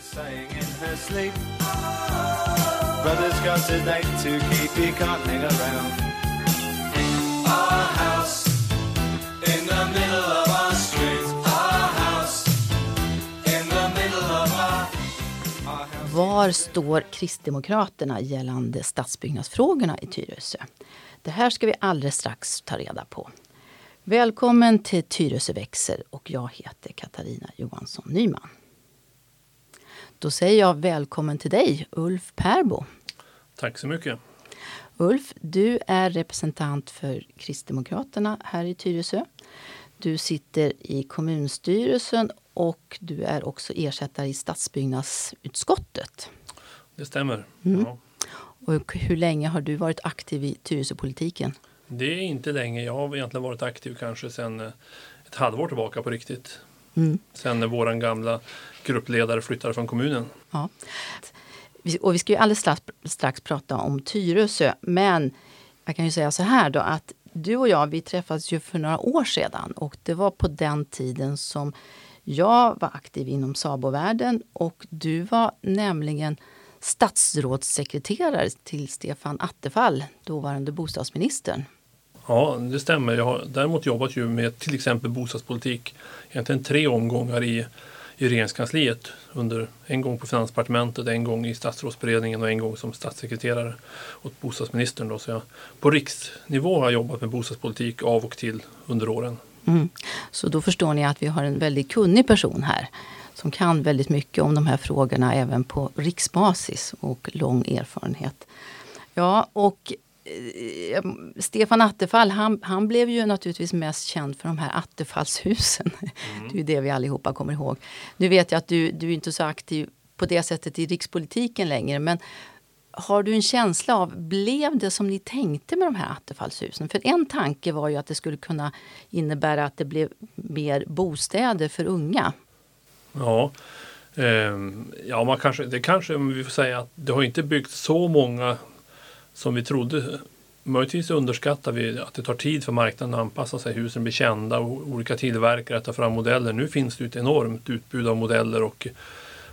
saying in her sleep. Brother's got a date to keep, he can't hang around. Our house in the middle of our street. Our house in the middle of our... our house. Var står Kristdemokraterna gällande stadsbyggnadsfrågorna i Tyresö? Det här ska vi alldeles strax ta reda på. Välkommen till Tyresö växer och jag heter Katarina Johansson Nyman. Då säger jag välkommen till dig, Ulf Perbo. Tack så mycket. Ulf, du är representant för Kristdemokraterna här i Tyresö. Du sitter i kommunstyrelsen och du är också ersättare i stadsbyggnadsutskottet. Det stämmer. Mm. Ja. Och hur länge har du varit aktiv i Tyresöpolitiken? Det är inte länge. Jag har egentligen varit aktiv kanske sedan eh, ett halvår tillbaka på riktigt. Mm. Sen våran gamla gruppledare flyttade från kommunen. Ja. Och vi ska ju alldeles strax, strax prata om Tyresö. Men jag kan ju säga så här då att du och jag vi träffades ju för några år sedan och det var på den tiden som jag var aktiv inom SABO-världen och du var nämligen statsrådssekreterare till Stefan Attefall, dåvarande bostadsministern. Ja, det stämmer. Jag har däremot jobbat ju med till exempel bostadspolitik egentligen tre omgångar i, i regeringskansliet. Under en gång på Finansdepartementet, en gång i statsrådsberedningen och en gång som statssekreterare åt bostadsministern. Då. Så jag, på riksnivå har jag jobbat med bostadspolitik av och till under åren. Mm. Så då förstår ni att vi har en väldigt kunnig person här som kan väldigt mycket om de här frågorna även på riksbasis och lång erfarenhet. Ja, och Stefan Attefall, han, han blev ju naturligtvis mest känd för de här Attefallshusen. Det är ju det vi allihopa kommer ihåg. Nu vet jag att du, du är inte så aktiv på det sättet i rikspolitiken längre, men har du en känsla av, blev det som ni tänkte med de här Attefallshusen? För en tanke var ju att det skulle kunna innebära att det blev mer bostäder för unga. Ja, ehm, ja man kanske, det kanske vi får säga att det har inte byggts så många som vi trodde. Möjligtvis underskattar vi att det tar tid för marknaden att anpassa sig. Husen blir kända och olika tillverkare tar fram modeller. Nu finns det ju ett enormt utbud av modeller och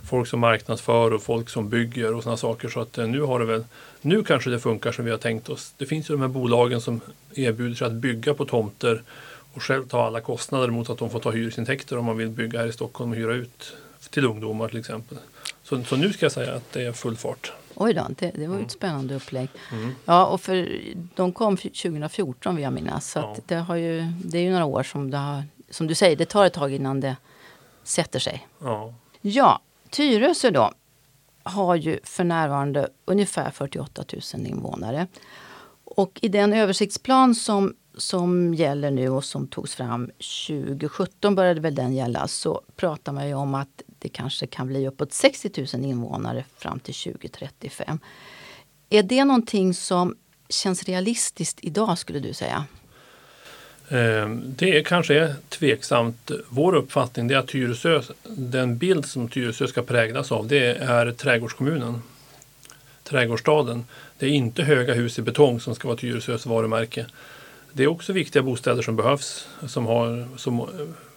folk som marknadsför och folk som bygger och sådana saker. Så att eh, nu har det väl, nu kanske det funkar som vi har tänkt oss. Det finns ju de här bolagen som erbjuder sig att bygga på tomter och själv ta alla kostnader mot att de får ta hyresintäkter om man vill bygga här i Stockholm och hyra ut till ungdomar till exempel. Så, så nu ska jag säga att det är full fart. Oj då, det, det var ju ett spännande upplägg. Ja, och för de kom 2014 vill jag minnas. Så Ja. det, har ju, det är ju några år som det har, som du säger, det tar ett tag innan det sätter sig. Ja, Ja, Tyresö då har ju för närvarande ungefär 48 000 invånare. Och i den översiktsplan som, som gäller nu och som togs fram 2017 började väl den gälla så pratar man ju om att det kanske kan bli uppåt 60 000 invånare fram till 2035. Är det någonting som känns realistiskt idag skulle du säga? Eh, det är kanske är tveksamt. Vår uppfattning är att Tyresö, den bild som Tyresö ska präglas av det är trädgårdskommunen. Trädgårdsstaden. Det är inte höga hus i betong som ska vara Tyresös varumärke. Det är också viktiga bostäder som behövs, som, har, som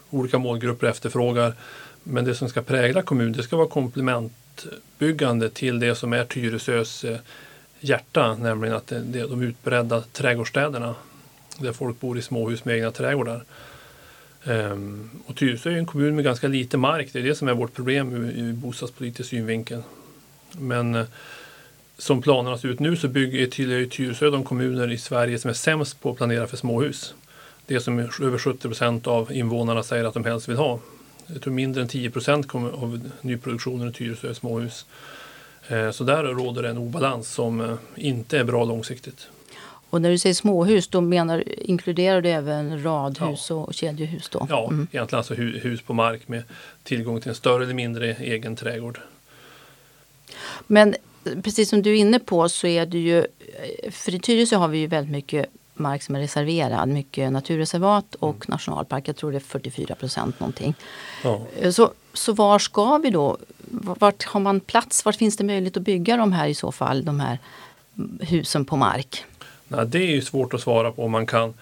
olika målgrupper efterfrågar. Men det som ska prägla kommunen, det ska vara komplementbyggande till det som är Tyresös eh, hjärta, nämligen att det, är de utbredda trädgårdsstäderna där folk bor i småhus med egna trädgårdar. Ehm, och Tyresö är en kommun med ganska lite mark. Det är det som är vårt problem ur, bostadspolitisk synvinkel. Men eh, som planerna ser ut nu så bygger tillhör ju Tyresö de kommuner i Sverige som är sämst på att planera för småhus. Det som över 70 procent av invånarna säger att de helst vill ha. Jag tror mindre än 10 procent av nyproduktionen i Tyresö är småhus. Eh, Så där råder en obalans som eh, inte är bra långsiktigt. Och när du säger småhus, då menar, inkluderar du även radhus och kedjehus? Då? Ja, Mm. egentligen alltså hu- hus på mark med tillgång till en större eller mindre egen trädgård. Men precis som du är inne på så är det ju, eh, för i Tyresö har vi ju väldigt mycket mark som är reserverad, mycket naturreservat och nationalpark. Jag tror det är 44 procent någonting. Ja. Eh, Så, så var ska vi då? Vart har man plats? Vart finns det möjlighet att bygga de här i så fall, de här mm, husen på mark? Nej, det är ju svårt att svara på om man kan.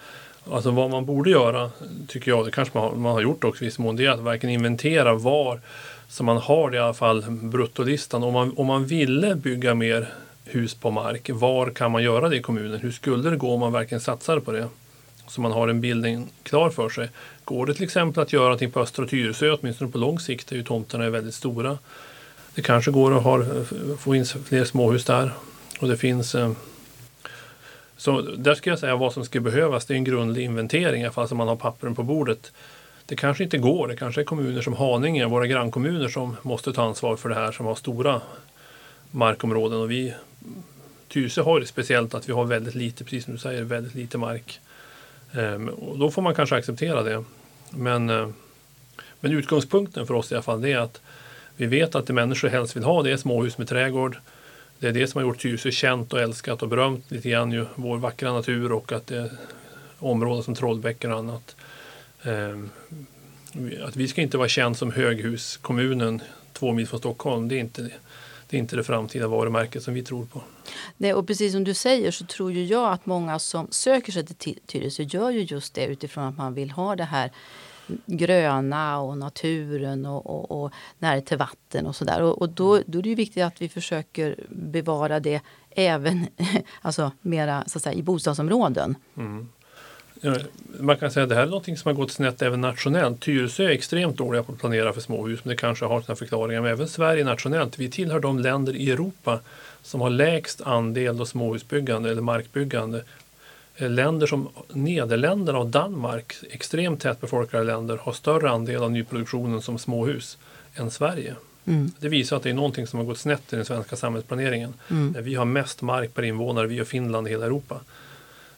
Alltså vad man borde göra, tycker jag, det kanske man har, man har gjort också i viss mån, det är att verkligen inventera var Så man har i alla fall bruttolistan. Om man, om man ville bygga mer hus på mark, var kan man göra det i kommunen? Hur skulle det gå om man verkligen satsar på det? Så man har en bildning klar för sig. Går det till exempel att göra någonting på Östra Tyresö, åtminstone på lång sikt, där ju tomterna är väldigt stora. Det kanske går att ha, få in fler småhus där. Och det finns eh, så där ska jag säga vad som ska behövas. Det är en grundlig inventering i alla fall så man har pappren på bordet. Det kanske inte går. Det kanske är kommuner som Haninge, våra grannkommuner som måste ta ansvar för det här som har stora markområden. Och vi, Tyresö har det speciellt att vi har väldigt lite, precis som du säger, väldigt lite mark. Ehm, och då får man kanske acceptera det. Men, eh, men utgångspunkten för oss i alla fall det är att vi vet att det människor helst vill ha det är småhus med trädgård. Det är det som har gjort Tyresö känt och älskat och berömt lite grann ju vår vackra natur och att det är områden som Trollbäcken och annat. Ehm, att vi ska inte vara känd som höghuskommunen två mil från Stockholm. Det är inte, det är inte det framtida varumärket som vi tror på. Nej, och precis som du säger så tror ju jag att många som söker sig till Tyresö gör ju just det utifrån att man vill ha det här gröna och naturen och, och, och nära till vatten och sådär. Och, och då, då är det ju viktigt att vi försöker bevara det även alltså mera så att säga, i bostadsområden. Mm. Man kan säga att det här är något som har gått snett även nationellt. Tyresö är extremt dåliga på att planera för småhus, men det kanske har sina förklaringar. Men även Sverige nationellt. Vi tillhör de länder i Europa som har lägst andel av småhusbyggande eller markbyggande. Eh, länder som Nederländerna och Danmark, extremt tätbefolkade länder, har större andel av nyproduktionen som småhus än Sverige. Mm. Det visar att det är någonting som har gått snett i den svenska samhällsplaneringen. Mm. Vi har mest mark per invånare, vi och Finland i hela Europa.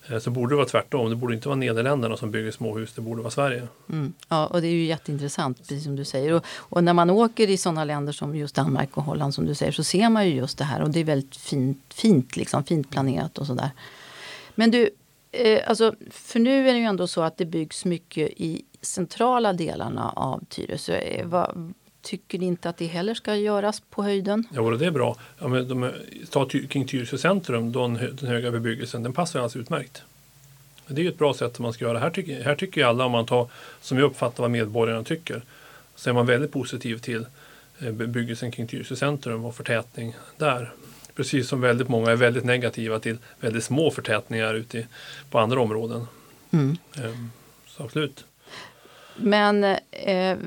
Eh, så borde det vara tvärtom. Det borde inte vara Nederländerna som bygger småhus, det borde vara Sverige. Mm. Ja, och det är ju jätteintressant, precis som du säger. Och, och, när man åker i sådana länder som just Danmark och Holland som du säger så ser man ju just det här och det är väldigt fint, fint, liksom, fint planerat och sådär. Men du, eh, alltså, för nu är det ju ändå så att det byggs mycket i centrala delarna av Tyresö. Eh, vad, tycker ni inte att det heller ska göras på höjden? Ja, det är bra. Ja, men de, ta kring Tyresö centrum, den, den höga bebyggelsen, den passar alldeles utmärkt. Det är ju ett bra sätt man ska göra. Här tycker, här tycker alla, om man tar, som jag uppfattar vad medborgarna tycker, så är man väldigt positiv till eh, bebyggelsen kring Tyresö centrum och förtätning där. Precis som väldigt många är väldigt negativa till väldigt små förtätningar ute på andra områden. Mm. Ehm, så absolut. Men eh,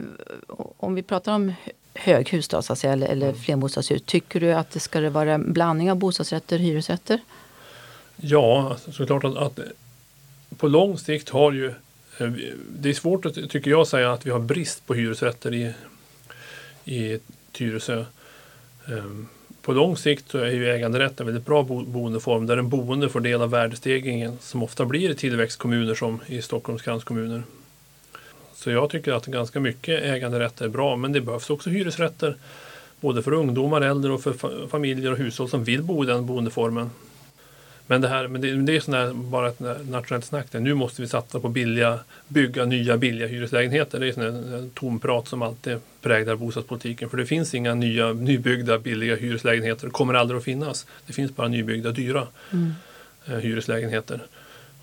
om vi pratar om höghus då, så att säga, eller, eller mm. flerbostadshus. Tycker du att det ska vara en blandning av bostadsrätter och hyresrätter? Ja, alltså, såklart att, att på lång sikt har ju eh, det är svårt att, tycker jag, säga att vi har brist på hyresrätter i, i Tyresö. Ehm, på lång sikt så är ju äganderätt en väldigt bra boendeform där en boende får del av värdestegringen som ofta blir i tillväxtkommuner som i Stockholms kranskommuner. Så jag tycker att ganska mycket äganderätt är bra men det behövs också hyresrätter både för ungdomar, äldre och för familjer och hushåll som vill bo i den boendeformen. Men det, här, men det, det är sån bara ett nationellt snack. Nu måste vi satsa på billiga, bygga nya billiga hyreslägenheter. Det är sån tomprat som alltid präglar bostadspolitiken. För det finns inga nya nybyggda billiga hyreslägenheter. Det kommer aldrig att finnas. Det finns bara nybyggda dyra mm. eh, hyreslägenheter.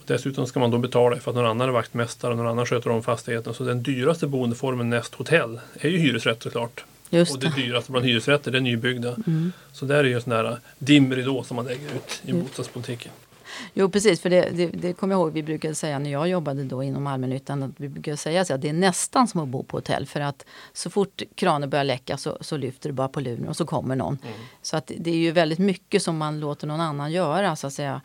Dessutom ska man då betala för att någon annan är vaktmästare och någon annan sköter om fastigheten. Så den dyraste boendeformen näst hotell är ju hyresrätt såklart. Just och det, det dyraste bland hyresrätter det är nybyggda. Mm. Så där är ju en sån där dimridå som man lägger ut i mm. bostadspolitiken. Jo precis, för det, det, det kommer jag ihåg vi brukade säga när jag jobbade då inom allmännyttan. Att vi brukade säga att det är nästan som att bo på hotell. För att så fort kranen börjar läcka så, så lyfter du bara på luren och så kommer någon. Mm. Så att det är ju väldigt mycket som man låter någon annan göra. Så att säga.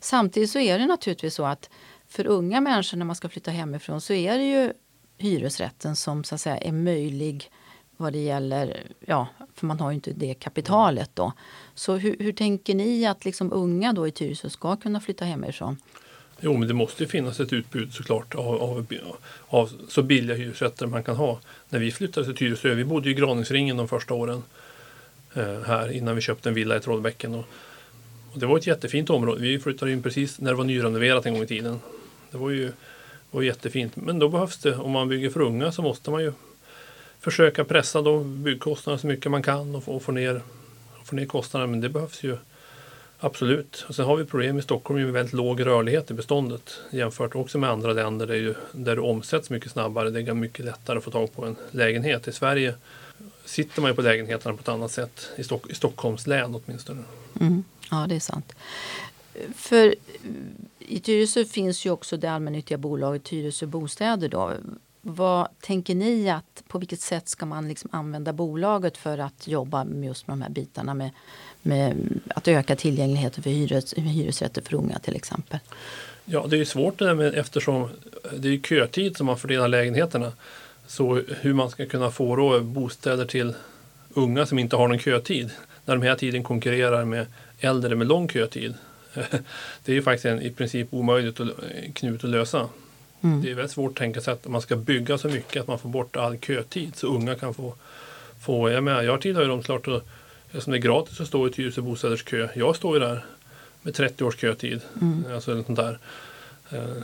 Samtidigt så är det naturligtvis så att för unga människor när man ska flytta hemifrån så är det ju hyresrätten som så att säga är möjlig vad det gäller, ja, för man har ju inte det kapitalet då. Så hur, hur tänker ni att liksom unga då i Tyresö ska kunna flytta hemifrån? Jo, men det måste finnas ett utbud såklart av, av, av så billiga hyresrätter man kan ha. När vi flyttade till Tyresö, vi bodde i Graningsringen de första åren eh, här innan vi köpte en villa i Trollbäcken. Och, och, det var ett jättefint område. Vi flyttade in precis när det var nyrenoverat en gång i tiden. Det var ju var jättefint. Men då behövs det, om man bygger för unga så måste man ju försöka pressa då byggkostnaderna så mycket man kan och få, och få, ner, få ner kostnaderna. Men det behövs ju absolut. Och sen har vi problem i Stockholm med väldigt låg rörlighet i beståndet jämfört också med andra länder där, ju, där det omsätts mycket snabbare. Det är mycket lättare att få tag på en lägenhet. I Sverige sitter man ju på lägenheterna på ett annat sätt. I, Stock, i Stockholms län åtminstone. Mm. Ja, det är sant. För eh, i Tyresö finns ju också det allmännyttiga bolaget Tyresö Bostäder. Då. Vad tänker ni att på vilket sätt ska man liksom använda bolaget för att jobba med just med de här bitarna med, med att öka tillgängligheten för hyres, hyresrätter för unga till exempel? Ja, det är ju svårt det där med, eftersom det är kötid som man fördelar lägenheterna. Så hur man ska kunna få då bostäder till unga som inte har någon kötid. När de hela tiden konkurrerar med äldre med lång kötid. Det är ju faktiskt en, i princip omöjligt att, knut att lösa. Mm. Det är väldigt svårt att tänka sig att man ska bygga så mycket att man får bort all kötid så unga kan få, få jag, menar, jag tillhör ju dem klart och, eftersom det är gratis att stå i Tyresö Bostäders kö. Jag står ju där med 30 års kötid. Mm. Alltså, sånt där. Eh,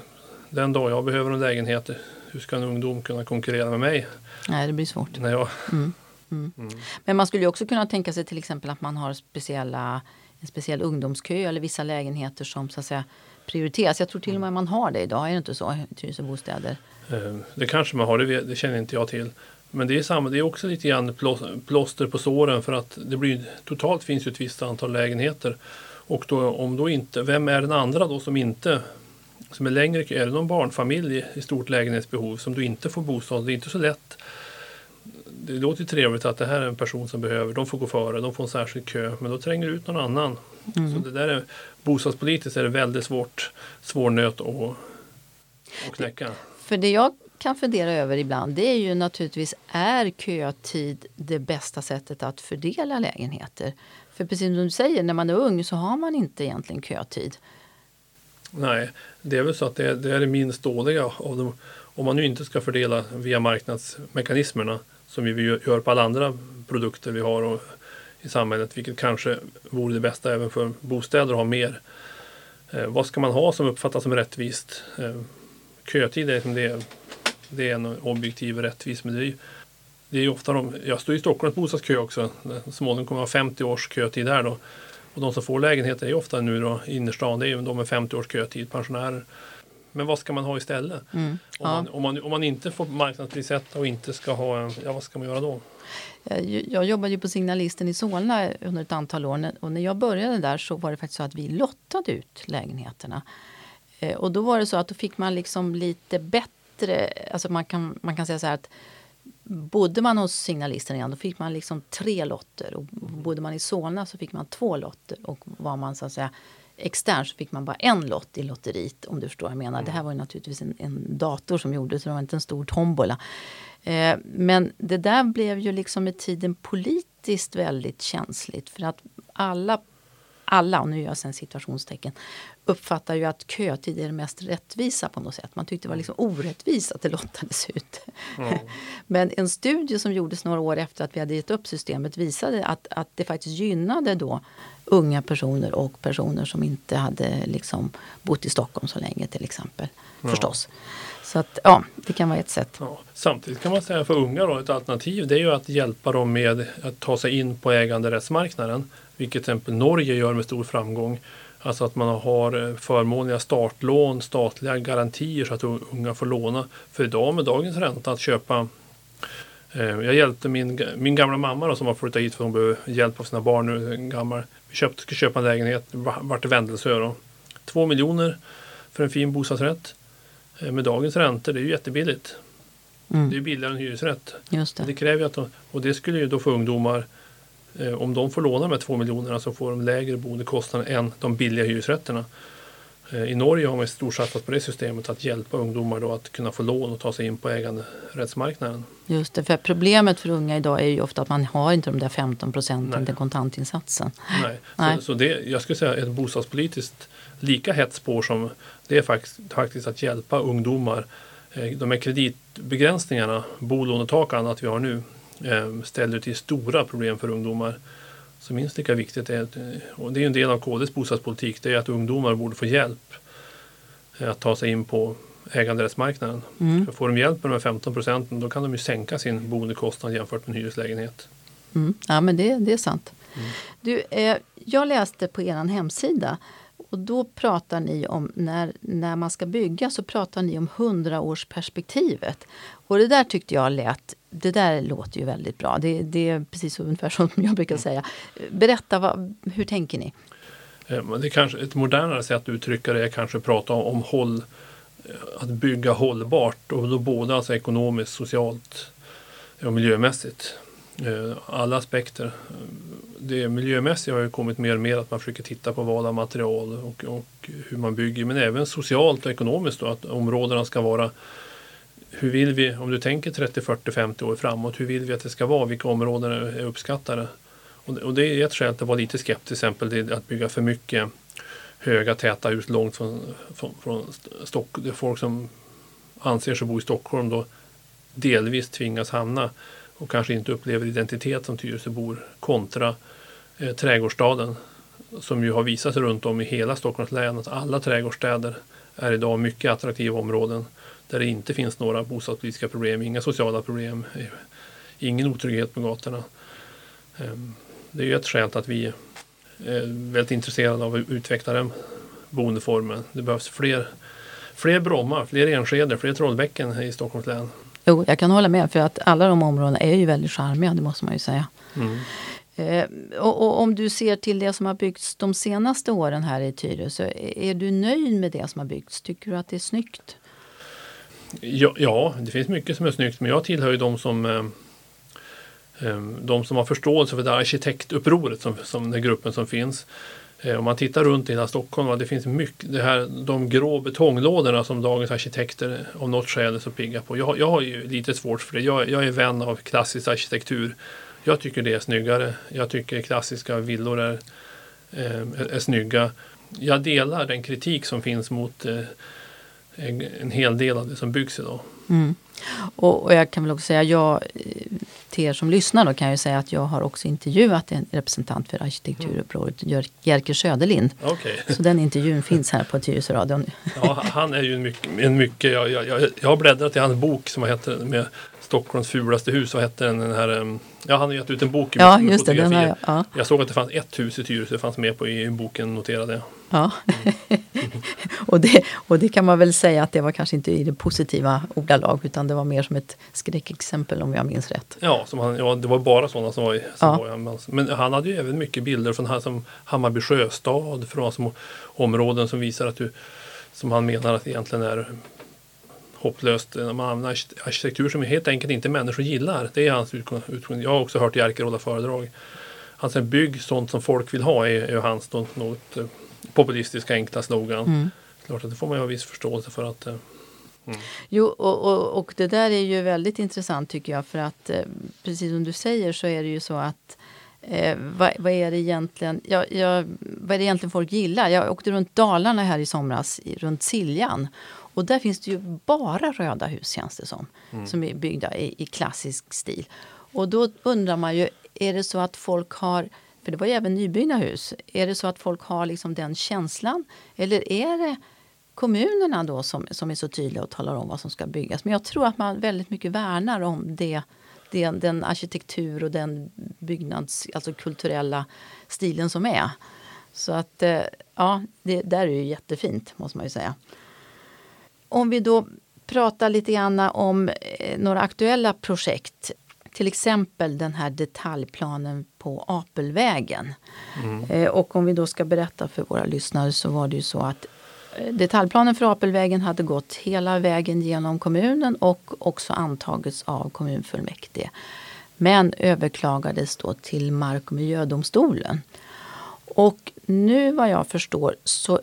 den dag jag behöver en lägenhet, hur ska en ungdom kunna konkurrera med mig? Nej, det blir svårt. När jag... Mm. Mm. Mm. Men man skulle också kunna tänka sig till exempel att man har speciella, en speciell ungdomskö eller vissa lägenheter som så att säga prioriteras. Jag tror till och med man har det idag, är det inte så? i Tyresö bostäder. Eh, det kanske man har, det, det, känner inte jag till. Men det är, samma, det är också lite grann plåster på såren för att det blir, totalt finns ju ett visst antal lägenheter. Och då, om då inte, vem är den andra då som inte som är längre? Är det någon barnfamilj i stort lägenhetsbehov som du inte får bostad? Det är inte så lätt. Det låter trevligt att det här är en person som behöver, de får gå före, de får en särskild kö, men då tränger du ut någon annan. Mm. Så det där är, bostadspolitiskt är det väldigt svårt, svår nöt att, att knäcka. För det jag kan fundera över ibland det är ju naturligtvis, är kötid det bästa sättet att fördela lägenheter? För precis som du säger, när man är ung så har man inte egentligen kötid. Nej, det är väl så att det, det är det minst dåliga av dem. Om man nu inte ska fördela via marknadsmekanismerna som vi gör på alla andra produkter vi har och, i samhället, vilket kanske vore det bästa även för bostäder att ha mer. Eh, vad ska man ha som uppfattas som rättvist? Eh, kötid är, liksom det, det är en objektiv rättvis, men det är ju det är ju ofta de, jag står i Stockholms bostadskö också. Småningom kommer att ha 50 års kötid här då. Och de som får lägenheter är ofta nu då i innerstan, det är ju de med 50 års kötid, pensionärer. Men vad ska man ha istället? Mm, ja. om, man, om, man, om man inte får marknadsprissätta och inte ska ha, ja vad ska man göra då? Jag, jag jobbade ju på Signalisten i Solna under ett antal år och när jag började där så var det faktiskt så att vi lottade ut lägenheterna. Eh, och då var det så att då fick man liksom lite bättre, alltså man kan, man kan säga så här att Bodde man hos signalisten igen då fick man liksom tre lotter. Och bodde man i Solna så fick man två lotter. Och var man så att säga extern så fick man bara en lott i lotteriet om du förstår vad jag menar. Det här var ju naturligtvis en, en dator som gjorde så det var inte en stor tombola. Eh, men det där blev ju liksom med tiden politiskt väldigt känsligt för att alla alla, och nu gör jag sen situationstecken, uppfattar ju att kötid är det mest rättvisa på något sätt. Man tyckte det var liksom orättvist att det lottades ut. Mm. Men en studie som gjordes några år efter att vi hade gett upp systemet visade att, att det faktiskt gynnade då unga personer och personer som inte hade liksom bott i Stockholm så länge till exempel. Ja. Förstås. Så att ja, det kan vara ett sätt. Ja. Samtidigt kan man säga för unga då, ett alternativ det är ju att hjälpa dem med att ta sig in på äganderättsmarknaden. Vilket till exempel Norge gör med stor framgång. Alltså att man har eh, förmånliga startlån, statliga garantier så att unga får låna. För idag med dagens ränta att köpa eh, jag hjälpte min, min gamla mamma då, som har flyttat hit för hon behöver hjälp av sina barn nu. Gammal. Köpte, skulle köpa en lägenhet, vart i Vändelsö då. Två miljoner för en fin bostadsrätt. Eh, med dagens räntor, det är ju jättebilligt. Mm. Det är billigare än hyresrätt. Just det. det kräver att de, och det skulle ju då för ungdomar Eh, om de får låna de här två miljonerna så får de lägre boendekostnader än de billiga hyresrätterna. Eh, I Norge har man storsatsat på det systemet att hjälpa ungdomar då att kunna få lån och ta sig in på äganderättsmarknaden. Just det, för problemet för unga idag är ju ofta att man har inte de där 15 procenten till kontantinsatsen. Nej, Nej. Så, så, det, jag skulle säga ett bostadspolitiskt lika hett spår som det är faktiskt, faktiskt att hjälpa ungdomar. Eh, de här kreditbegränsningarna, bolånetak och annat vi har nu, Eh, ställer till stora problem för ungdomar. Så minst lika viktigt är, och det är en del av KDs bostadspolitik, det är att ungdomar borde få hjälp eh, att ta sig in på äganderättsmarknaden. Mm. För får de hjälp med de här 15 procenten då kan de ju sänka sin boendekostnad jämfört med en hyreslägenhet. Mm. Ja men det, det är sant. Mm. Du, eh, jag läste på er hemsida och då pratar ni om när, när man ska bygga så pratar ni om hundraårsperspektivet. Och det där tyckte jag lät det där låter ju väldigt bra. Det, det är precis ungefär som jag brukar säga. Berätta, vad, hur tänker ni? Eh, det kanske ett modernare sätt att uttrycka det är kanske att prata om, om håll, eh, att bygga hållbart och då både alltså ekonomiskt, socialt och miljömässigt. Eh, alla aspekter. Det miljömässiga har ju kommit mer och mer att man försöker titta på val av material och, och hur man bygger men även socialt och ekonomiskt då att områdena ska vara hur vill vi, om du tänker 30, 40, 50 år framåt, hur vill vi att det ska vara? Vilka områden är uppskattade? Och, och det är ett skäl till att vara lite skeptisk till exempel till att bygga för mycket höga täta hus långt från, från, från Stockholm. Folk som anser sig bo i Stockholm då delvis tvingas hamna och kanske inte upplever identitet som Tyresöbor kontra eh, trädgårdsstaden som ju har visat sig runt om i hela Stockholms län att alla trädgårdsstäder är idag mycket attraktiva områden där det inte finns några bostadspolitiska problem, inga sociala problem, eh, ingen otrygghet på gatorna. Ehm, Det är ju ett skäl till att vi är väldigt intresserade av att utveckla den boendeformen. Det behövs fler, fler Bromma, fler Enskede, fler Trollbäcken i Stockholms län. Jo, jag kan hålla med för att alla de områdena är ju väldigt charmiga, det måste man ju säga. Mm. Eh, och, och om du ser till det som har byggts de senaste åren här i Tyresö, är är du nöjd med det som har byggts? Tycker du att det är snyggt? Ja, ja, det finns mycket som är snyggt men jag tillhör ju de som eh, eh, de som har förståelse för det arkitektupproret som, som den gruppen som finns. Eh, om man tittar runt i hela Stockholm, det finns mycket, det här, de grå betonglådorna som dagens arkitekter av något skäl är så pigga på. Jag, jag har ju lite svårt för det. Jag, jag är vän av klassisk arkitektur. Jag tycker det är snyggare. Jag tycker klassiska villor är, är, är snygga. Jag delar den kritik som finns mot eh, en, hel del av det som byggs idag. Mm. Och, och jag kan väl också säga, jag, till er som lyssnar då kan jag ju säga att jag har också intervjuat en representant för arkitekturupproret, Jer- Jerker Söderlind. Okej. Så den intervjun finns här på Tyresöradion. Ja, han är ju en mycket, en mycket jag, jag, jag, jag har bläddrat i hans bok som heter med Stockholms fulaste hus. Vad hette den? den här, ja, han har gett ut en bok Ja, med just det. Den har jag, ja, Jag såg att det fanns ett hus i Tyresö, det fanns med på i boken, noterade jag. Ja. och, det, och det kan man väl säga att det var kanske inte i det positiva ordalag utan det var mer som ett skräckexempel om jag minns rätt. Ja, som han, ja det var bara sådana som var i. Som Ja. men han hade ju även mycket bilder från här som Hammarby sjöstad, från som områden som visar att du, som han menar att egentligen är hopplöst. När man använder ark- arkitektur som helt enkelt inte människor gillar. Det är hans utgång- utgång. Jag har också hört Jerker hålla föredrag. Han säger bygg sånt som folk vill ha är, är hans något eh, populistiska enkla slogan. Mm. Klart att det får man ju ha viss förståelse för att eh, Jo, och, och, och det där är ju väldigt intressant tycker jag för att eh, precis som du säger så är det ju så att eh, vad, vad är det egentligen ja, ja, vad är det egentligen folk gillar? Jag åkte runt Dalarna här i somras, runt Siljan. Och där finns det ju bara röda hus känns det som. Som är byggda i, i klassisk stil. Och då undrar man ju, är det så att folk har för det var ju även nybyggda hus. Är det så att folk har liksom den känslan? Eller är det kommunerna då som, som är så tydliga och talar om vad som ska byggas? Men jag tror att man väldigt mycket värnar om det, det, den arkitektur och den byggnads, alltså kulturella stilen som är. Så att eh, ja, det där är ju jättefint måste man ju säga. Om vi då pratar lite grann om eh, några aktuella projekt. Till exempel den här detaljplanen på Apelvägen. Eh, och om vi då ska berätta för våra lyssnare så var det ju så att eh, detaljplanen för Apelvägen hade gått hela vägen genom kommunen och också antagits av kommunfullmäktige. Men överklagades då till Mark och miljödomstolen. Och nu vad jag förstår så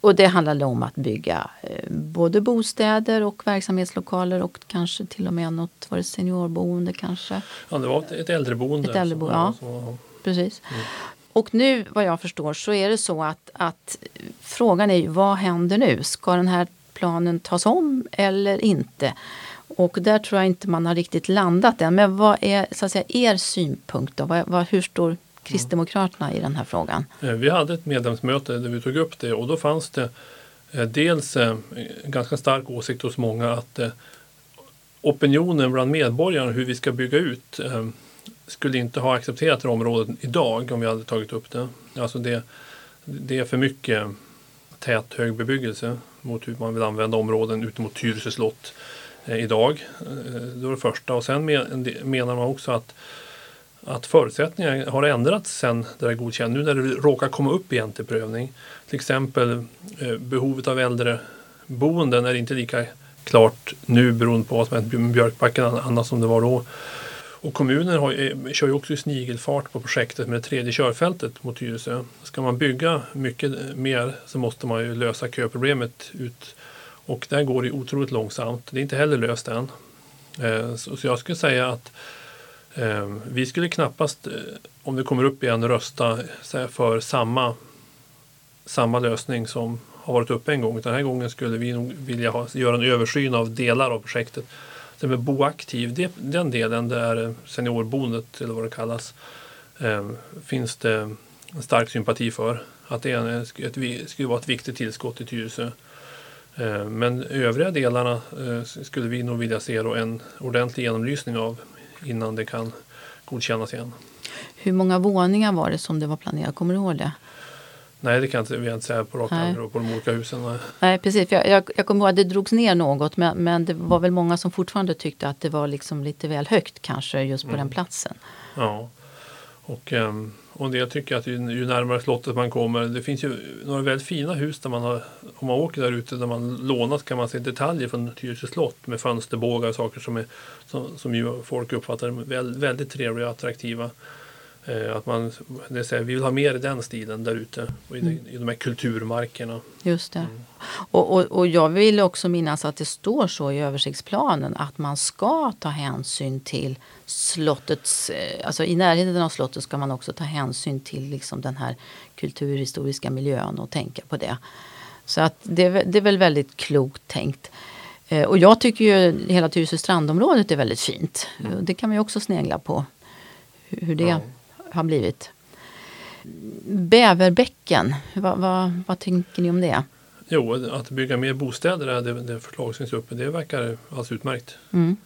och det handlade om att bygga eh, både bostäder och verksamhetslokaler och kanske till och med något, var det seniorboende kanske? ja, det var ett, äldreboende. Ett äldreboende, ja. var- Precis. Och nu vad jag förstår så är det så att, att frågan är ju vad händer nu? Ska den här planen tas om eller inte? Och där tror jag inte man har riktigt landat än. Men vad är så att säga, er synpunkt då? Vad, vad, hur står Kristdemokraterna i den här frågan? Eh, vi hade ett medlemsmöte där vi tog upp det och då fanns det eh, dels eh, en ganska stark åsikt hos många att opinionen bland medborgarna hur vi ska bygga ut skulle inte ha accepterat det området idag om vi hade tagit upp det. Alltså det, det är för mycket tät hög bebyggelse mot hur man vill använda områden ut mot Tyresö slott. idag. Det var det första och sen menar man också att att förutsättningarna har ändrats sen det där godkända. Nu när det råkar komma upp igen till prövning. Till exempel eh, behovet av äldreboenden är inte lika klart nu beroende på vad som hänt med Björkbacken annat som det var då. Och kommunen har, eh, kör ju också i snigelfart på projektet med det tredje körfältet mot Tyresö. Ska man bygga mycket eh, mer så måste man ju lösa köproblemet ut och där går det otroligt långsamt. Det är inte heller löst än. Så jag skulle säga att Ehm, vi skulle knappast, eh, om det kommer upp igen, rösta för samma, samma lösning som har varit uppe en gång. Den här gången skulle vi nog vilja ha, göra en översyn av delar av projektet det med boaktiv, det, den delen där eh, seniorboendet eller vad det kallas eh, finns det en stark sympati för. Att det är ett, skulle vara ett viktigt tillskott i Tyresö. Eh, men övriga delarna eh, skulle vi nog vilja se en ordentlig genomlysning av innan det kan godkännas igen. Hur många våningar var det som det var planerat? Kommer du ihåg det? Nej, det kan inte, vi inte säga på rak arm på de olika husen. Nej, nej precis. Jag, jag, jag kommer ihåg att det drogs ner något men, men det var väl många som fortfarande tyckte att det var liksom lite väl högt kanske just på mm. den platsen. Ja, och, ehm, och en del tycker att ju, ju, närmare slottet man kommer, det finns ju några väldigt fina hus där man har, om man åker där ute där man lånat kan man se detaljer från Tyresö slott med fönsterbågar och saker som, är, som, som ju folk uppfattar väldigt, väldigt trevliga och attraktiva. Eh, att man, det säger, vi vill ha mer i den stilen där ute i, mm. i de här kulturmarkerna. Just det. Mm. Och, och, och jag vill också minnas att det står så i översiktsplanen att man ska ta hänsyn till slottets, eh, alltså i närheten av slottet ska man också ta hänsyn till liksom den här kulturhistoriska miljön och tänka på det. Så att det, det är väl väldigt klokt tänkt. Eh, och jag tycker ju hela Tyresö strandområdet är väldigt fint. Mm. Det kan man ju också snegla på. Hur det ja har blivit. Bäverbäcken, vad, vad, vad tänker ni om det? Jo, att bygga mer bostäder är det, det förslag som finns uppe. Det verkar alldeles utmärkt. Mm.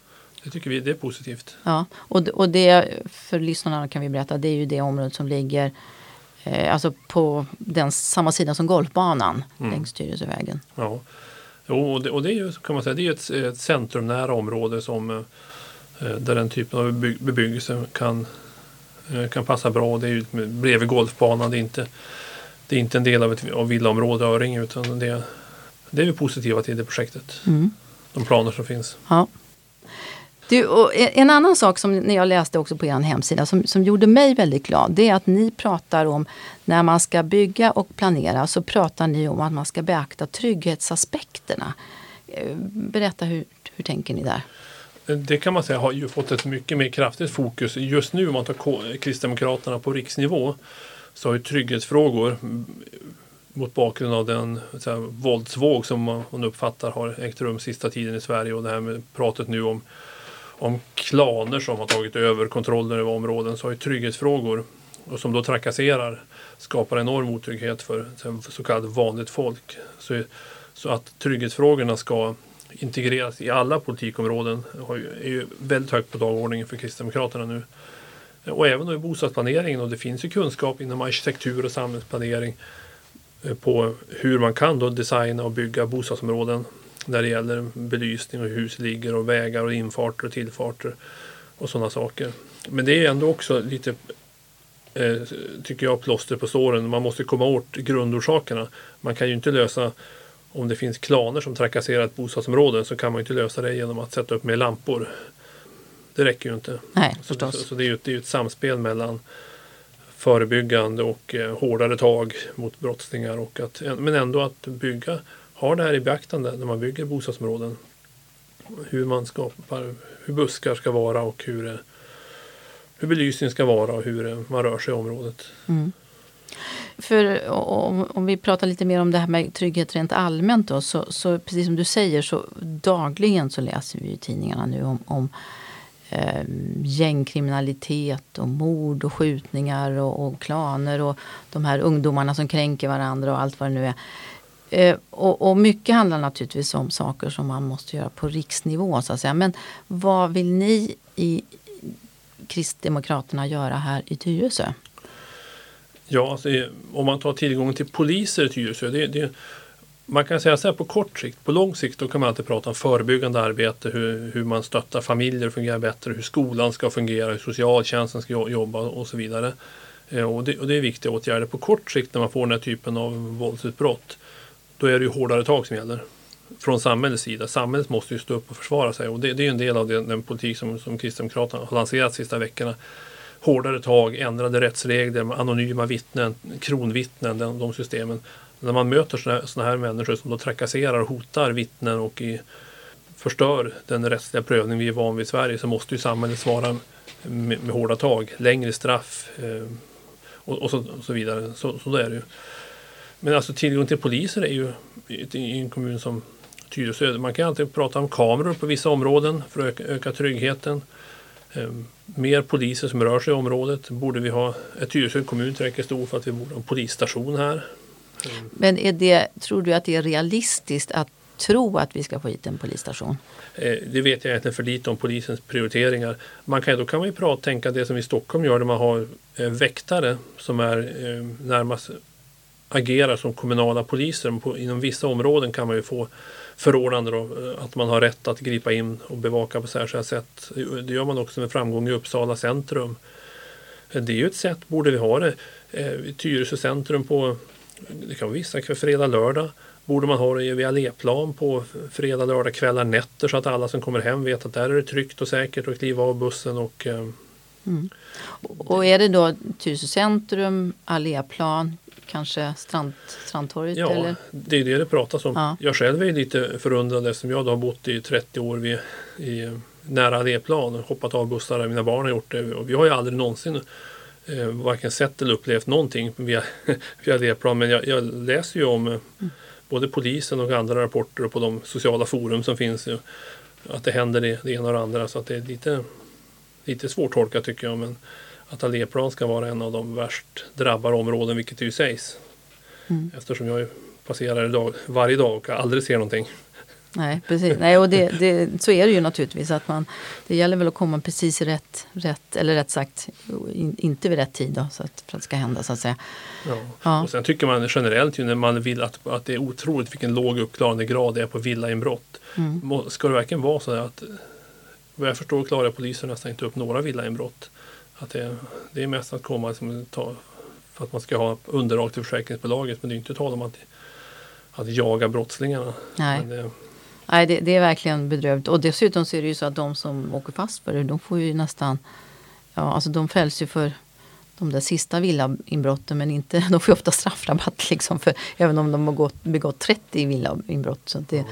Det tycker vi det är positivt. Ja, och, och det för lyssnarna kan vi berätta, det är ju det området som ligger eh, alltså på den samma sida som golfbanan mm. längs Tyresövägen. Ja, jo, och det, och det är ju kan man säga, det är ett, ett centrumnära område som eh, där den typen av bebyggelse kan kan passa bra. Det är ju bredvid golfbanan. Det är inte, det är inte en del av ett av villaområde Öring utan det, det är vi positiva till det projektet. Mm. De planer som finns. Ja. Du, en annan sak som när jag läste också på er hemsida som, som gjorde mig väldigt glad. Det är att ni pratar om när man ska bygga och planera så pratar ni om att man ska beakta trygghetsaspekterna. Eh, berätta hur, hur tänker ni där? Det kan man säga har ju fått ett mycket mer kraftigt fokus. Just nu om man tar Kristdemokraterna på riksnivå så har ju trygghetsfrågor mot bakgrund av den här, våldsvåg som man uppfattar har ägt rum sista tiden i Sverige och det här med pratet nu om, om klaner som har tagit över kontrollen över områden så har ju trygghetsfrågor och som då trakasserar skapar enorm otrygghet för så kallat vanligt folk. Så, så att trygghetsfrågorna ska integreras i alla politikområden är ju väldigt högt på dagordningen för Kristdemokraterna nu. Och även då i bostadsplaneringen och det finns ju kunskap inom arkitektur och samhällsplanering eh, på hur man kan då designa och bygga bostadsområden när det gäller belysning och hur hus ligger och vägar och infarter och tillfarter och sådana saker. Men det är ändå också lite eh, tycker jag plåster på såren. Man måste komma åt grundorsakerna. Man kan ju inte lösa om det finns klaner som trakasserar ett bostadsområde så kan man inte lösa det genom att sätta upp mer lampor. Det räcker ju inte. Nej, så, så, så det är ju det är ett samspel mellan förebyggande och eh, hårdare tag mot brottslingar. Och att, men ändå att bygga, ha det här i beaktande när man bygger bostadsområden. Hur man skapar, hur buskar ska vara och hur, hur belysning ska vara och hur man rör sig i området. Mm. För om, om, vi pratar lite mer om det här med trygghet rent allmänt då, så, så precis som du säger så dagligen så läser vi i tidningarna nu om, om eh, gängkriminalitet och mord och skjutningar och, och, klaner och de här ungdomarna som kränker varandra och allt vad det nu är. Eh, och, och, mycket handlar naturligtvis om saker som man måste göra på riksnivå så att säga. Men vad vill ni i Kristdemokraterna göra här i Tyresö? Ja, alltså, eh, om man tar tillgången till poliser i Tyresö. Det, det, man kan säga så här på kort sikt. På lång sikt då kan man alltid prata om förebyggande arbete, hur, hur man stöttar familjer att fungera bättre, hur skolan ska fungera, hur socialtjänsten ska jobba och så vidare. Eh, och det, och det är viktiga åtgärder. På kort sikt när man får den här typen av våldsutbrott då är det ju hårdare tag som gäller. Från samhällets sida. Samhället måste ju stå upp och försvara sig och det, det är en del av den, den politik som, som Kristdemokraterna har lanserat de sista veckorna hårdare tag, ändrade rättsregler, anonyma vittnen, kronvittnen, de, de systemen. När man möter sådana här människor som då trakasserar och hotar vittnen och i, förstör den rättsliga prövning vi är van vid i Sverige så måste ju samhället svara med, med hårda tag, längre straff eh, och, och, så, och, så, vidare. Så, så är det ju. Men alltså tillgång till poliser är ju i en kommun som Tyresö. Man kan alltid prata om kameror på vissa områden för att öka, öka tryggheten. Eh, mer poliser som rör sig i området. Borde vi ha, Tyresö kommun tillräckligt stor för att vi borde ha en polisstation här? Men är det, tror du att det är realistiskt att tro att vi ska få hit en polisstation? Eh, det vet jag egentligen för lite om polisens prioriteringar. Man kan, då kan man ju prata, tänka det som i Stockholm gör där man har eh, väktare som är eh, närmast agerar som kommunala poliser. Inom vissa områden kan man ju få förordnande då, eh, att man har rätt att gripa in och bevaka på särskilda sätt. Det gör man också med framgång i Uppsala centrum. Eh, det är ju ett sätt, borde vi ha det, eh, i Tyresö centrum på, det kan vara vissa fredag, lördag. Borde man ha det vid alléplan på fredag, lördag, kvällar, nätter så att alla som kommer hem vet att där är det tryggt och säkert att kliva av bussen och mm. Och är det då Tyresö centrum, alléplan, kanske strand, Strandtorget? Ja, eller? det är det det pratas om. Ja. Jag själv är lite förundrad eftersom jag har bott i 30 år vid, i nära alléplan och hoppat av bussar där mina barn har gjort det. Och vi har ju aldrig någonsin eh, varken sett eller upplevt någonting via, via alléplan. Men jag, jag, läser ju om eh, mm. både polisen och andra rapporter och på de sociala forum som finns. Att det händer det, det ena och det andra. Så att det är lite, lite svårtolkat tycker jag. Men, att alléplan ska vara en av de värst drabbade områden, vilket det ju sägs. Mm. Eftersom jag passerar dag, varje dag och aldrig ser någonting. Nej, precis. Nej, och det, det, så är det ju naturligtvis. att man, Det gäller väl att komma precis rätt, rätt eller rätt sagt in, inte vid rätt tid då, så att, för att det ska hända så att säga. Ja. ja. Och sen tycker man generellt ju när man vill att, att det är otroligt vilken låg uppklarande grad det är på villainbrott. Mm. Ska det verkligen vara så att vad jag förstår klarar polisen nästan inte upp några villainbrott. Att det, det är mest att komma som ta, för att man ska ha underlag till försäkringsbolaget men det är inte tal om att, att jaga brottslingarna. Nej. Det, Nej, det, det, är verkligen bedrövligt. Och dessutom så är det ju så att de som åker fast för det, de får ju nästan, ja alltså de fälls ju för de där sista villainbrotten men inte, de får ofta straffrabatt liksom för, även om de har gått, begått 30 villainbrott. Så det,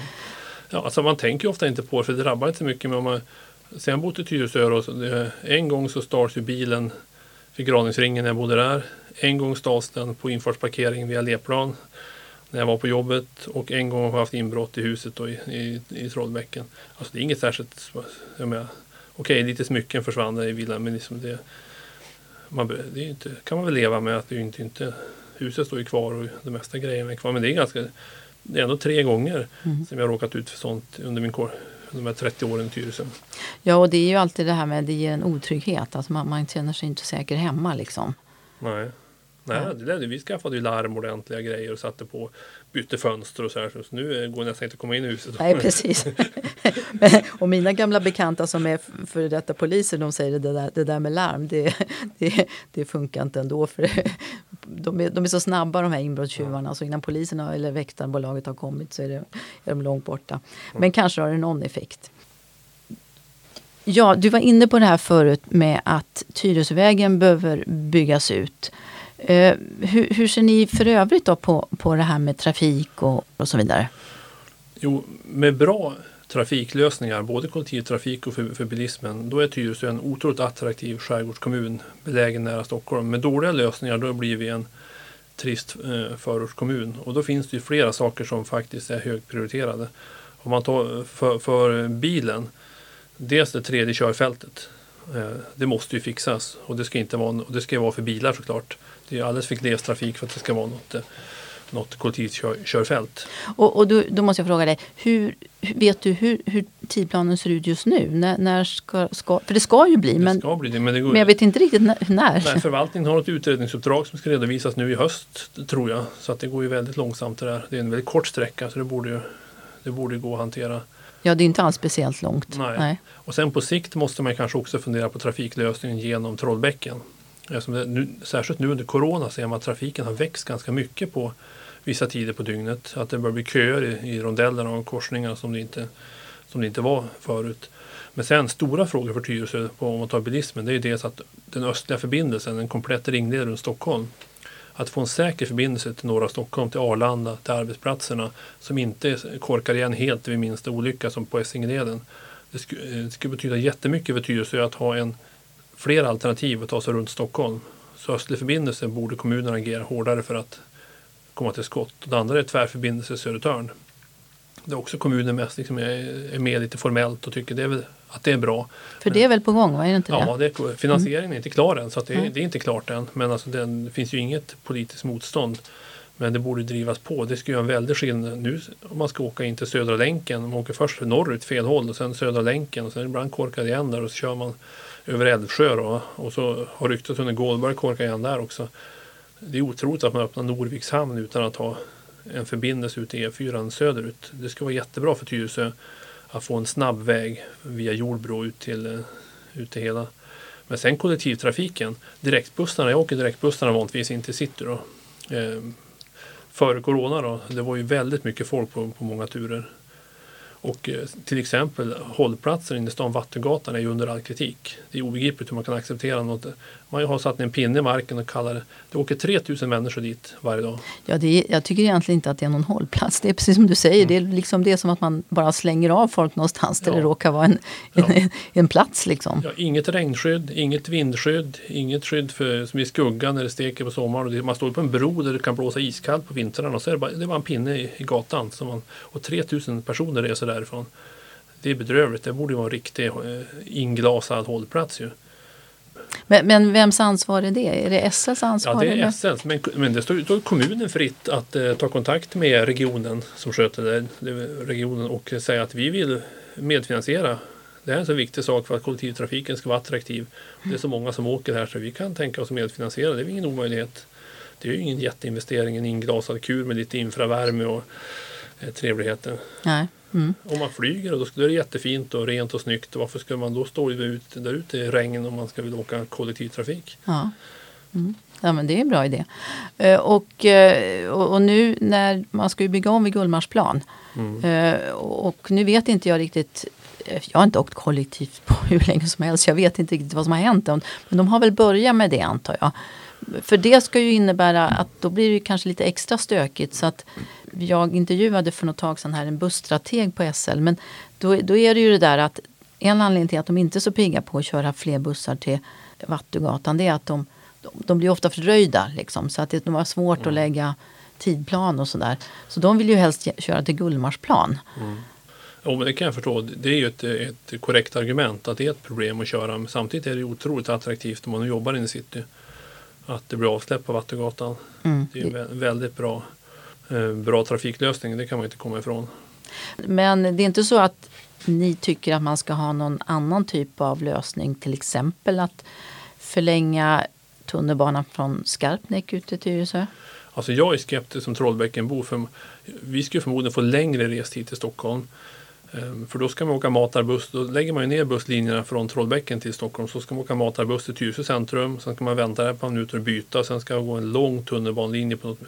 ja, alltså man tänker ofta inte på det för det drabbar inte mycket men om man Sen jag bott i Tyresö och en gång så stals ju bilen vid Graningsringen när jag bodde där. En gång stals den på infartsparkering via Leplan när jag var på jobbet och en gång har jag haft inbrott i huset då i, i, i Trollbäcken. Alltså det är inget särskilt, jag menar, okej lite smycken försvann i villan men liksom det, man, det inte, kan man väl leva med att det inte, inte huset står ju kvar och de mesta grejerna är kvar. Men det är ganska, det är ändå tre gånger mm. som jag råkat ut för sånt under min de här 30 åren i Tyresö. Ja, och det är ju alltid det här med det ger en otrygghet. Alltså man, man känner sig inte säker hemma liksom. Nej. Nej, ja. det, vi skaffade ju larm ordentliga grejer och satte på, bytte fönster och så här. Så nu går det nästan inte att komma in i huset. Nej, precis. och mina gamla bekanta som är före detta poliser, de säger det där, det där med larm, det, det, det funkar inte ändå. För de, är, de är så snabba de här inbrottstjuvarna, ja. så innan polisen eller väktarbolaget har kommit så är, det, är de långt borta. Men kanske har det någon effekt. Ja, du var inne på det här förut med att Tyresövägen behöver byggas ut. Eh, hur, hur, ser ni för övrigt då på, på det här med trafik och, och så vidare? Jo, med bra trafiklösningar, både kollektivtrafik och för, för bilismen, då är Tyresö en otroligt attraktiv skärgårdskommun belägen nära Stockholm. Med dåliga lösningar då blir vi en trist eh, förortskommun och då finns det ju flera saker som faktiskt är högprioriterade. Om man tar eh, för, för bilen, dels det tredje körfältet. Eh, det måste ju fixas och det ska inte vara, och det ska vara för bilar såklart. Det är alldeles för gles trafik för att det ska vara något. Eh, något kollektivkörfält. Och, och då, då, måste jag fråga dig, hur, vet du hur, hur tidplanen ser ut just nu? När, när ska, ska, för det ska ju bli, det men, ska bli det, men, det men jag vet inte riktigt när. Nej, förvaltningen har ett utredningsuppdrag som ska redovisas nu i höst tror jag. Så att det går ju väldigt långsamt det där. Det är en väldigt kort sträcka så det borde ju det borde gå att hantera. Ja, det är inte alls speciellt långt. Nej. Nej. Och sen på sikt måste man kanske också fundera på trafiklösningen genom Trollbäcken. Det, nu, särskilt nu under Corona ser man att trafiken har växt ganska mycket på vissa tider på dygnet. Att det börjar bli köer i, i rondellerna och korsningar som det, inte, som det inte var förut. Men sen stora frågor för Tyresö på om man tar bilismen det är ju dels att den östliga förbindelsen, en komplett ringled runt Stockholm. Att få en säker förbindelse till norra Stockholm, till Arlanda, till arbetsplatserna som inte korkar igen helt vid minsta olycka som på Essingeleden. Det skulle, eh, det skulle betyda jättemycket för Tyresö att ha en fler alternativ att ta sig runt Stockholm. Så östlig förbindelse borde kommunerna agera hårdare för att komma till skott. Det andra är tvärförbindelse Södertörn. Det är också kommunen mest liksom är, med lite formellt och tycker det är att det är bra. För det är väl på gång, va? är det inte ja, det? Ja, finansieringen är inte klar än så det, mm. det, är inte klart än. Men alltså, det finns ju inget politiskt motstånd. Men det borde drivas på. Det skulle göra en väldig skillnad nu om man ska åka in till Södra länken. Man åker först norrut fel håll och sen Södra länken och sen ibland korkar det igen där och så kör man över Älvsjö då, och så har ryktet under Gålberg korkat igen där också. Det är otroligt att man öppnar Norviks hamn utan att ha en förbindelse ut till E4 söderut. Det skulle vara jättebra för Tyresö att få en snabb väg via Jordbro ut till, eh, ut till hela. Men sen kollektivtrafiken, direktbussarna, jag åker direktbussarna vanligtvis in till city då. Eh, före corona då, det var ju väldigt mycket folk på, på många turer. Och eh, till exempel hållplatsen inne i stan, Vattegatan, är ju under all kritik. Det är obegripligt hur man kan acceptera något. Man har satt en pinne i marken och kallar det. Det åker 3000 människor dit varje dag. Ja, det är, jag tycker egentligen inte att det är någon hållplats. Det är precis som du säger. Mm. Det, är liksom det är som att man bara slänger av folk någonstans där ja. det råkar vara en, ja. en, en, plats. Liksom. Ja, inget regnskydd, inget vindskydd, inget skydd för, som i skuggan när det steker på sommaren. Man står på en bro där det kan blåsa iskallt på vintrarna och så är det bara, det är bara en pinne i, i gatan. Som man, och 3000 personer reser därifrån. Det är bedrövligt. Det borde vara en riktig eh, inglasad hållplats ju. Men, men vems ansvar är det? Är det SLs ansvar? Ja, det är SLs. Men, men det står, står kommunen fritt att eh, ta kontakt med regionen som sköter det, det, regionen och säga att vi vill medfinansiera. Det här är en så viktig sak för att kollektivtrafiken ska vara attraktiv. Det är så många som åker här så vi kan tänka oss att medfinansiera. Det är ingen omöjlighet. Det är ju ingen jätteinvestering, en inglasad kur med lite infravärme och eh, trevligheter. Nej. Mm. Om man flyger då är det jättefint och rent och snyggt. Varför ska man då stå ut, där ute i regn om man ska vilja åka kollektivtrafik? Ja. Mm. Ja men det är en bra idé. Uh, och, uh, och, nu när man ska ju bygga om vid Gullmarsplan. Mm. Uh, och nu vet inte jag riktigt jag har inte åkt kollektivt på hur länge som helst. Jag vet inte riktigt vad som har hänt. Men de har väl börjat med det antar jag. För det ska ju innebära att då blir det kanske lite extra stökigt. Så att jag intervjuade för något tag sedan här en busstrateg på SL. Men då, då är det ju det där att en anledning till att de inte är så pigga på att köra fler bussar till Vattugatan det är att de, de, de blir ofta fördröjda. Liksom, så att det var svårt mm. att lägga tidplan och sådär. Så de vill ju helst köra till Gullmarsplan. Mm. Jo, men det kan jag förstå. Det är ju ett, ett korrekt argument att det är ett problem att köra. Men samtidigt är det otroligt attraktivt om man jobbar inne i city. Att det blir avsläpp på Vattugatan. Mm. Det är en väldigt bra bra trafiklösning, det kan man inte komma ifrån. Men det är inte så att ni tycker att man ska ha någon annan typ av lösning, till exempel att förlänga tunnelbanan från Skarpnäck ut till Tyresö? Alltså jag är skeptisk som Trollbäckenbo. För vi skulle förmodligen få längre restid till Stockholm. Ehm, för då ska man åka matarbuss. Då lägger man ner busslinjerna från Trollbäcken till Stockholm. Så ska man åka matarbuss till Tyresö centrum. Sen ska man vänta där ett par minuter och byta. Sen ska man gå en lång tunnelbanelinje på något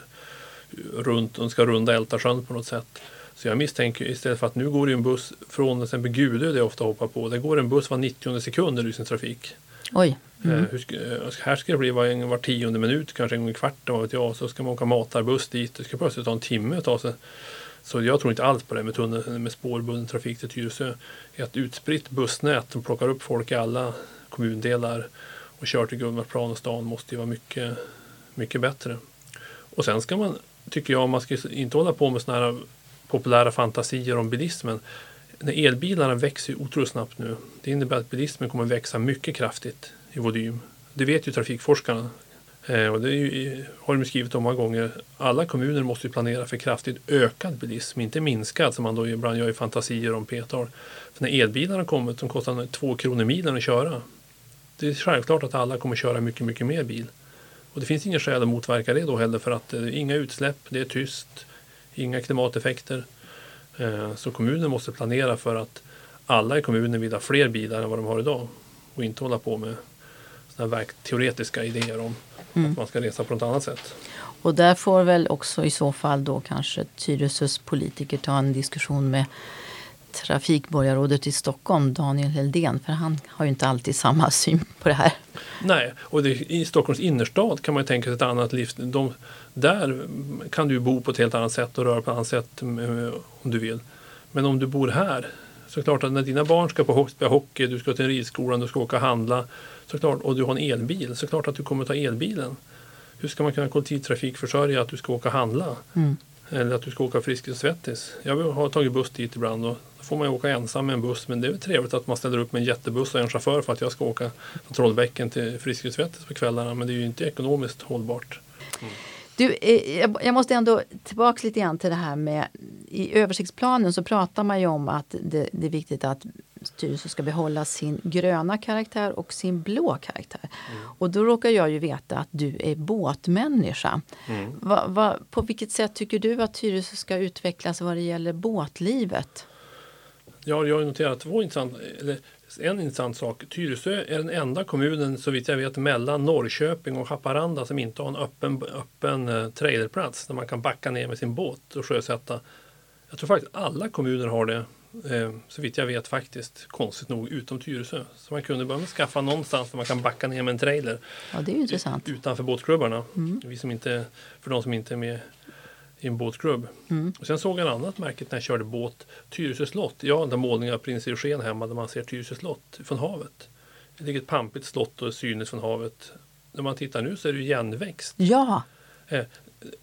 runt, de ska runda Ältarsjön på något sätt. Så jag misstänker istället för att nu går det en buss från till exempel Gudö där jag ofta hoppar på. Det går en buss var 90 sekund i rusningstrafik. Oj. Eh, mm. Hur, här ska det bli var, var tionde minut, kanske en gång i kvarten, vad vet jag. Så ska man åka matarbuss dit. Det ska plötsligt ta en timme att ta sig. Så jag tror inte alls på det med, tunnel, med spårbunden trafik till Tyresö. Ett utspritt bussnät som plockar upp folk i alla kommundelar och kör till Gullmarsplan och stan måste ju vara mycket, mycket bättre. Och sen ska man tycker jag, man ska inte hålla på med sådana här populära fantasier om bilismen. När elbilarna växer otroligt snabbt nu. Det innebär att bilismen kommer växa mycket kraftigt i volym. Det vet ju trafikforskarna. Eh, och det är ju, har de skrivit om många gånger. Alla kommuner måste ju planera för kraftigt ökad bilism, inte minskad som man då ibland gör i fantasier om p-tal. För när elbilarna kommer, de kostar två kronor milen att köra. Det är självklart att alla kommer köra mycket, mycket mer bil. Och det finns inget skäl att motverka det då heller för att eh, inga utsläpp, det är tyst, inga klimateffekter. Eh, så kommunen måste planera för att alla i kommunen vill ha fler bilar än vad de har idag. Och inte hålla på med sådana teoretiska idéer om Mm. att man ska resa på något annat sätt. Och där får väl också i så fall då kanske Tyresös politiker ta en diskussion med trafikborgarrådet i Stockholm, Daniel Heldén. För han har ju inte alltid samma syn på det här. Nej, och det, i Stockholms innerstad kan man ju tänka sig ett annat liv. De, där kan du bo på ett helt annat sätt och röra på ett annat sätt eh, om du vill. Men om du bor här, så är det klart att när dina barn ska på hockey, du ska till ridskolan, du ska åka och handla så klart, och du har en elbil, så klart att du kommer ta elbilen. Hur ska man kunna kollektivtrafikförsörja att du ska åka och handla? Mm. Eller att du ska åka Friskis och Svettis. Jag har tagit buss dit ibland och får man ju åka ensam med en buss. Men det är väl trevligt att man ställer upp med en jättebuss och en chaufför för att jag ska åka från Trollbäcken till Friskis och Svettis på kvällarna. Men det är ju inte ekonomiskt hållbart. Du, eh, jag- måste ändå tillbaka lite grann till det här med i översiktsplanen så pratar man ju om att det, det är viktigt att Tyresö ska behålla sin gröna karaktär och sin blå karaktär. Och då råkar jag ju veta att du är båtmänniska. Va, va, på vilket sätt tycker du att Tyresö ska utvecklas vad det gäller båtlivet? Ja, jag har noterat två intressant, eller en intressant sak. Tyresö är den enda kommunen så vitt jag vet mellan Norrköping och Haparanda som inte har en öppen, öppen eh, trailerplats där man kan backa ner med sin båt och sjösätta. Jag tror faktiskt alla kommuner har det eh, så vitt jag vet faktiskt konstigt nog utom Tyresö. Så man kunde börja skaffa någonstans där man kan backa ner med en trailer Ja, det är intressant. utanför båtklubbarna. Vi som inte, för de som inte är med i en båtklubb. Och sen såg jag ett annat märke när jag körde båt. Tyresö slott. Jag har en målning av prins Eugen hemma där man ser Tyresö slott från havet. Det ligger ett pampigt slott och synes från havet. När man tittar nu så är det igenväxt. Ja, Eh,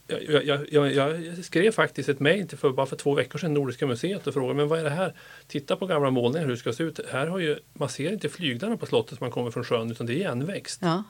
Jag, jag, jag, jag skrev faktiskt ett mejl för, bara för två veckor sedan Nordiska museet och frågade men vad är det här? Titta på gamla målningar hur det ska se ut. Här har ju, man ser inte flyglarna på slottet som man kommer från sjön utan det är igenväxt. Ja.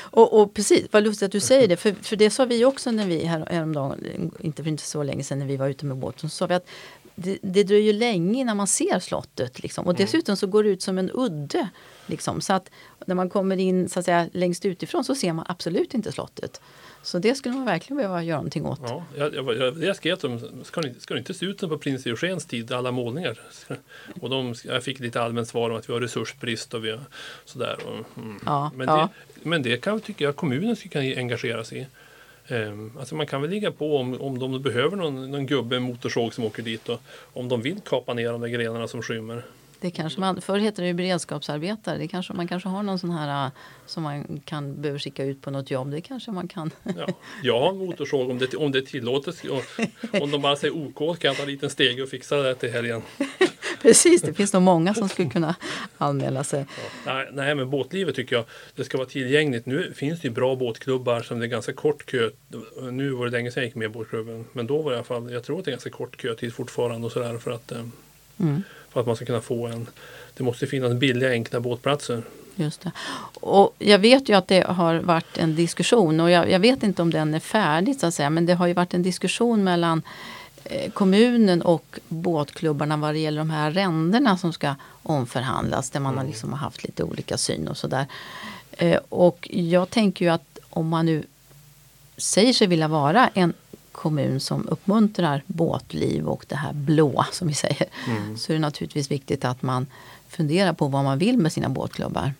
Och, och precis, vad lustigt att du säger det. För, för det sa vi också när vi här, häromdagen, inte för inte så länge sedan när vi var ute med båten. Så sa vi att det, det dröjer länge innan man ser slottet. Liksom. Och dessutom så går det ut som en udde. Liksom. Så att när man kommer in så att säga, längst utifrån så ser man absolut inte slottet. Så det skulle man verkligen behöva göra någonting åt. Ja, jag, jag, jag, jag skrev till dem, ska det, ska det inte se ut som på prins Eugens tid, alla målningar? Och de, jag fick lite allmänt svar om att vi har resursbrist och vi har sådär. Och, mm. Ja, men, ja. det, men det kan tycker jag kommunen ska kunna engagera sig i. Ehm, alltså man kan väl ligga på om, om de behöver någon, någon gubbe med motorsåg som åker dit och om de vill kapa ner de där grenarna som skymmer. Det kanske man, förr hette det ju beredskapsarbetare. Det kanske, man kanske har någon sån här äh, som man kan behöver skicka ut på något jobb. Det kanske man kan. Ja, jag har en motorsåg om det, om det. Och, om de bara säger OK kan jag ta en liten stege och fixa det till helgen. Precis, det finns nog många som skulle kunna anmäla sig. Nej, nej, men båtlivet tycker jag det ska vara tillgängligt. Nu finns det ju bra båtklubbar som det är ganska kort kö. Nu var det länge sedan jag gick med i båtklubben. Men då var det i alla fall, jag tror att det är ganska kort kötid fortfarande och sådär för att, eh, Mm. För att man ska kunna få en. Det måste finnas billiga enkla båtplatser. Just det. Och jag vet ju att det har varit en diskussion och jag, jag vet inte om den är färdig så att säga. Men det har ju varit en diskussion mellan eh, kommunen och båtklubbarna vad det gäller de här arrendena som ska omförhandlas. Där man har liksom har haft lite olika syn och sådär. Eh, och jag tänker ju att om man nu säger sig vilja vara en kommun som uppmuntrar båtliv och det här blå som vi säger. Så är det naturligtvis viktigt att man funderar på vad man vill med sina båtklubbar.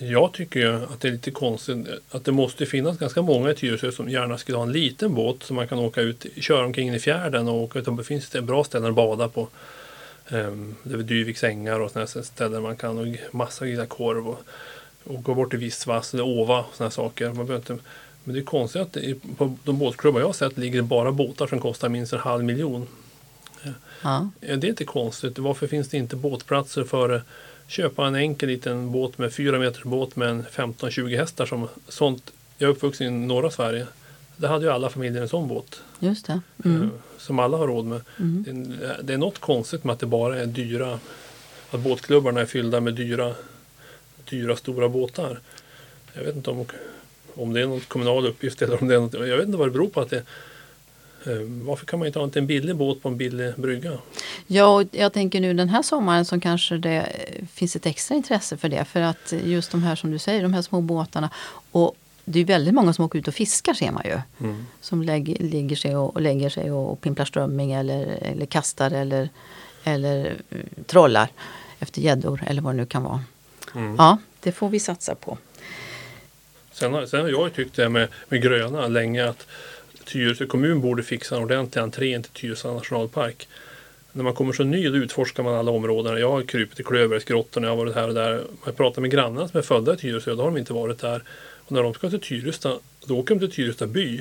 Jag tycker ju att det är lite konstigt att det måste finnas ganska många i Tyresö som gärna skulle ha en liten båt som man kan åka ut, köra omkring i fjärden och åka ut. Det finns det bra ställen att bada på. Um, det är Dyviks ängar och sådana ställen man kan och massa grilla korv och, och gå bort till Vissvass eller Åva och sådana saker. Man behöver inte, men det är konstigt att det, på de båtklubbar jag har sett ligger det bara båtar som kostar minst en halv miljon. Ja. Det är inte konstigt. Varför finns det inte båtplatser för att köpa en enkel liten båt med 4 meters båt med en 15-20 hästar som sånt. Jag är uppvuxen i norra Sverige. Där hade ju alla familjer en sån båt. Just det. Mm. eh, Som alla har råd med. Det, är- det är något konstigt med att det bara är dyra. Att båtklubbarna är fyllda med dyra, dyra stora båtar. Jag vet inte om, om det är någon kommunal uppgift eller om det är något, jag vet inte vad det beror på att det eh, varför kan man inte ha en billig båt på en billig brygga? Ja, och jag tänker nu den här sommaren så kanske det eh, finns ett extra intresse för det. För att just de här som du säger, de här små båtarna. Och det är väldigt många som åker ut och fiskar ser man ju. Mm. Som lägger, ligger sig och, och lägger sig och pimplar strömming eller, eller kastar eller, eller eh, trollar efter gäddor eller vad det nu kan vara. Mm. Ja, det får vi satsa på. Sen har, sen har jag ju tyckt det med, med gröna länge att Tyresö kommun borde fixa en ordentlig entré till Tyresö nationalpark. När man kommer så ny då utforskar man alla områden. Jag har krypit i Klövergsgrottorna, jag har varit här och där. Jag pratar med grannarna som är födda i Tyresö, då har de inte varit där. Och när de ska till Tyresta, då åker de till Tyresta by.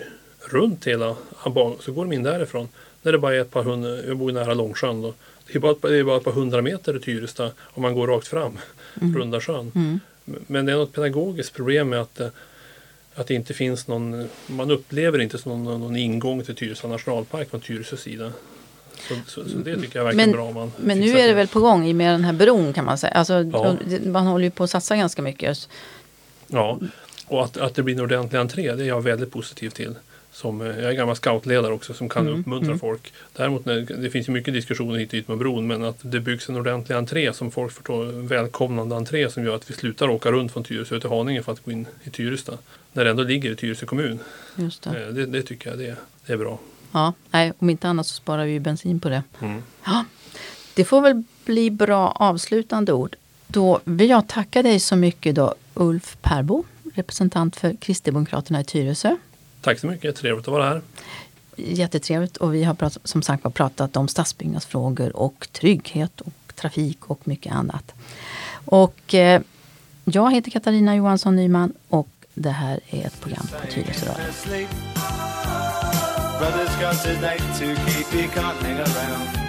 Runt hela, så går de in därifrån. När det bara är ett par hundra, jag bor nära Långsjön då. Det är bara, det är bara ett par hundra meter till Tyresta om man går rakt fram, runda sjön. Mm. Men det är något pedagogiskt problem med att, eh, att det inte finns någon, man upplever inte som någon, någon ingång till Tyresö nationalpark från Tyresö sida. Så, så, så det tycker jag verkar Men- bra. Om man Men nu är det till. väl på gång i med den här bron kan man säga. Alltså, Ja. det- Man håller ju på att satsa ganska mycket. Ja, och att, att det blir en ordentlig entré det är jag väldigt positiv till. Som, eh, jag är gammal scoutledare också som kan Mm, uppmuntra mm. folk. Däremot när, det finns ju mycket diskussioner hit och dit med bron men att det byggs en ordentlig entré som folk förstår, en välkomnande entré som gör att vi slutar åka runt från Tyresö till Haninge för att gå in i Tyresta. När det ändå ligger i Tyresö kommun. Just det. Eh, Det, det tycker jag det, det är bra. Ja, nej, om inte annat så sparar vi bensin på det. Mm. Ja, det får väl bli bra avslutande ord. Då vill jag tacka dig så mycket då, Ulf Perbo, representant för Kristdemokraterna i Tyresö. Tack så mycket, trevligt att vara här. Jättetrevligt och vi har prat, som sagt var pratat om stadsbyggnadsfrågor och trygghet och trafik och mycket annat. Och eh, jag heter Katarina Johansson Nyman och det här är ett program på Tyresö Radio. Asleep. Brother's got a to keep, can't hang around.